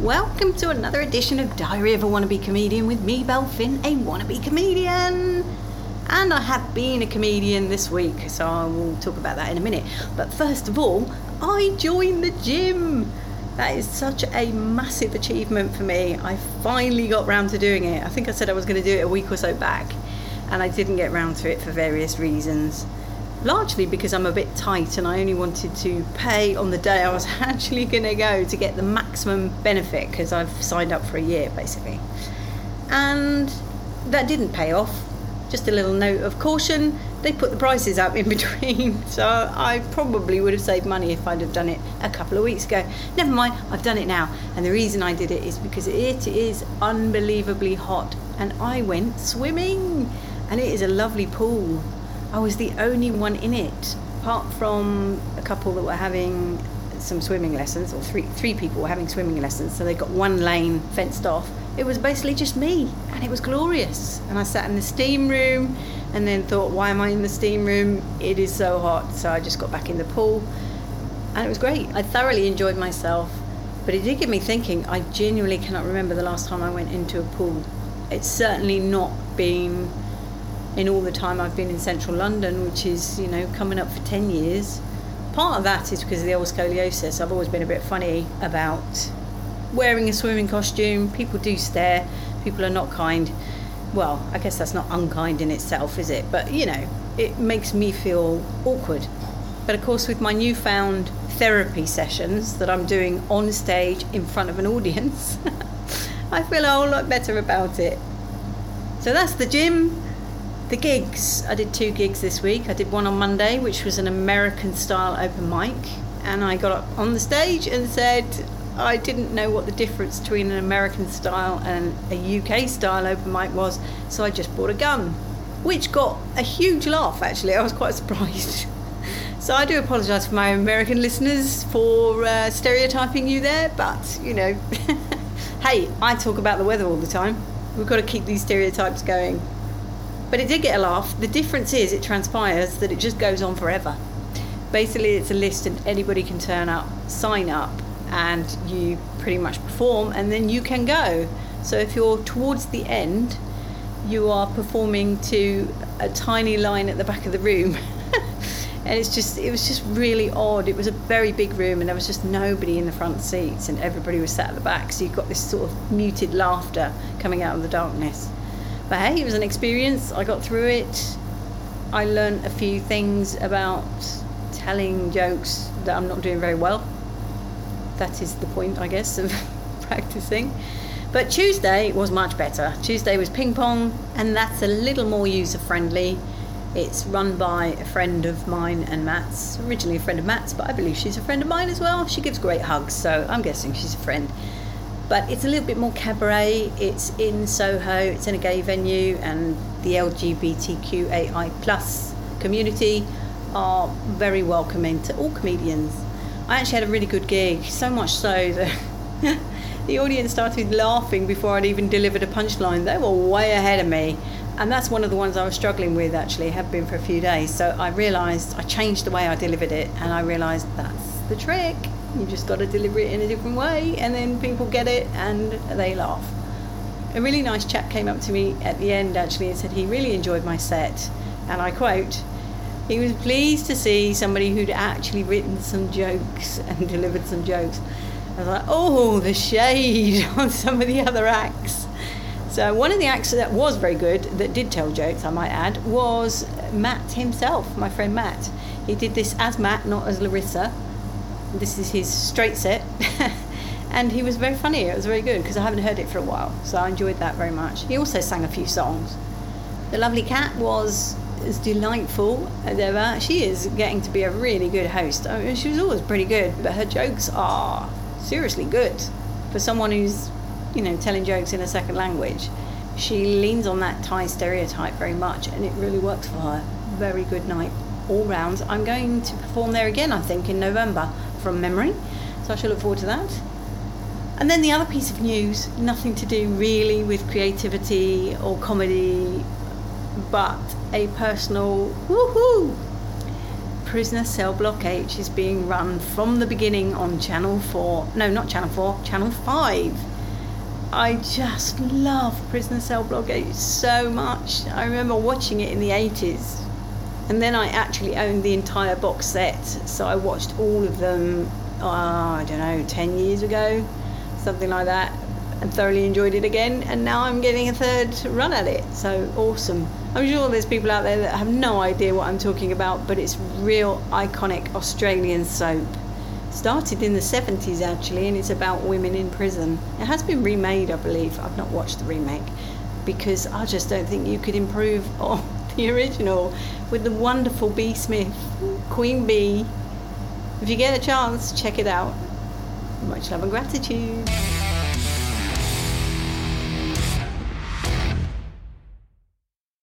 Welcome to another edition of Diary of a Wannabe Comedian with me, Belfin, a wannabe comedian. And I have been a comedian this week, so I will talk about that in a minute. But first of all, I joined the gym. That is such a massive achievement for me. I finally got round to doing it. I think I said I was going to do it a week or so back, and I didn't get round to it for various reasons largely because I'm a bit tight and I only wanted to pay on the day I was actually going to go to get the maximum benefit because I've signed up for a year basically. And that didn't pay off. Just a little note of caution they put the prices up in between, so I probably would have saved money if I'd have done it a couple of weeks ago. Never mind, I've done it now, and the reason I did it is because it is unbelievably hot, and I went swimming, and it is a lovely pool I was the only one in it, apart from a couple that were having some swimming lessons, or three three people were having swimming lessons. So they got one lane fenced off. It was basically just me, and it was glorious. And I sat in the steam room, and then thought, why am I in the steam room? It is so hot. So I just got back in the pool, and it was great. I thoroughly enjoyed myself, but it did get me thinking. I genuinely cannot remember the last time I went into a pool. It's certainly not been in all the time I've been in central London, which is, you know, coming up for 10 years. Part of that is because of the old scoliosis. I've always been a bit funny about wearing a swimming costume. People do stare, people are not kind. Well, I guess that's not unkind in itself, is it? But, you know, it makes me feel awkward. But of course, with my newfound therapy sessions that I'm doing on stage in front of an audience, I feel a whole lot better about it. So that's the gym the gigs, I did two gigs this week. I did one on Monday, which was an American style open mic, and I got up on the stage and said I didn't know what the difference between an American style and a UK style open mic was, so I just bought a gun, which got a huge laugh actually. I was quite surprised. so I do apologise for my American listeners for uh, stereotyping you there, but you know, hey, I talk about the weather all the time. We've got to keep these stereotypes going. But it did get a laugh. The difference is it transpires that it just goes on forever. Basically, it's a list and anybody can turn up, sign up, and you pretty much perform, and then you can go. So if you're towards the end, you are performing to a tiny line at the back of the room. and it's just it was just really odd. It was a very big room and there was just nobody in the front seats and everybody was sat at the back. So you've got this sort of muted laughter coming out of the darkness. But hey, it was an experience. I got through it. I learned a few things about telling jokes that I'm not doing very well. That is the point, I guess, of practicing. But Tuesday was much better. Tuesday was ping pong, and that's a little more user friendly. It's run by a friend of mine and Matt's, originally a friend of Matt's, but I believe she's a friend of mine as well. She gives great hugs, so I'm guessing she's a friend but it's a little bit more cabaret. It's in Soho. It's in a gay venue, and the LGBTQAI plus community are very welcoming to all comedians. I actually had a really good gig, so much so that the audience started laughing before I'd even delivered a punchline. They were way ahead of me. And that's one of the ones I was struggling with actually, have been for a few days. So I realised I changed the way I delivered it, and I realised that's the trick. You just got to deliver it in a different way, and then people get it and they laugh. A really nice chap came up to me at the end actually and said he really enjoyed my set, and I quote, he was pleased to see somebody who'd actually written some jokes and delivered some jokes. I was like, oh, the shade on some of the other acts. So one of the acts that was very good, that did tell jokes, I might add, was Matt himself, my friend Matt. He did this as Matt, not as Larissa, this is his straight set. and he was very funny. It was very good because I haven't heard it for a while, so I enjoyed that very much. He also sang a few songs. The lovely cat was as delightful as ever. She is getting to be a really good host. I mean, she was always pretty good, but her jokes are seriously good for someone who's, you know, telling jokes in a second language. She leans on that Thai stereotype very much, and it really works for her. Very good night all round. I'm going to perform there again, I think, in November from memory. So I shall look forward to that. And then the other piece of news, nothing to do really with creativity or comedy, but a personal woohoo. Prisoner Cell Block H is being run from the beginning on Channel 4. No, not Channel 4, Channel 5. I just love Prisoner Cell Block H so much. I remember watching it in the 80s. And then I actually owned the entire box set. So I watched all of them, oh, I don't know, 10 years ago, something like that and thoroughly enjoyed it again. And now I'm getting a third run at it. So awesome. I'm sure there's people out there that have no idea what I'm talking about, but it's real iconic Australian soap. Started in the 70s actually, and it's about women in prison. It has been remade, I believe. I've not watched the remake because I just don't think you could improve on the original with the wonderful Bea Smith, Queen Bee. If you get a chance, check it out. Much love and gratitude.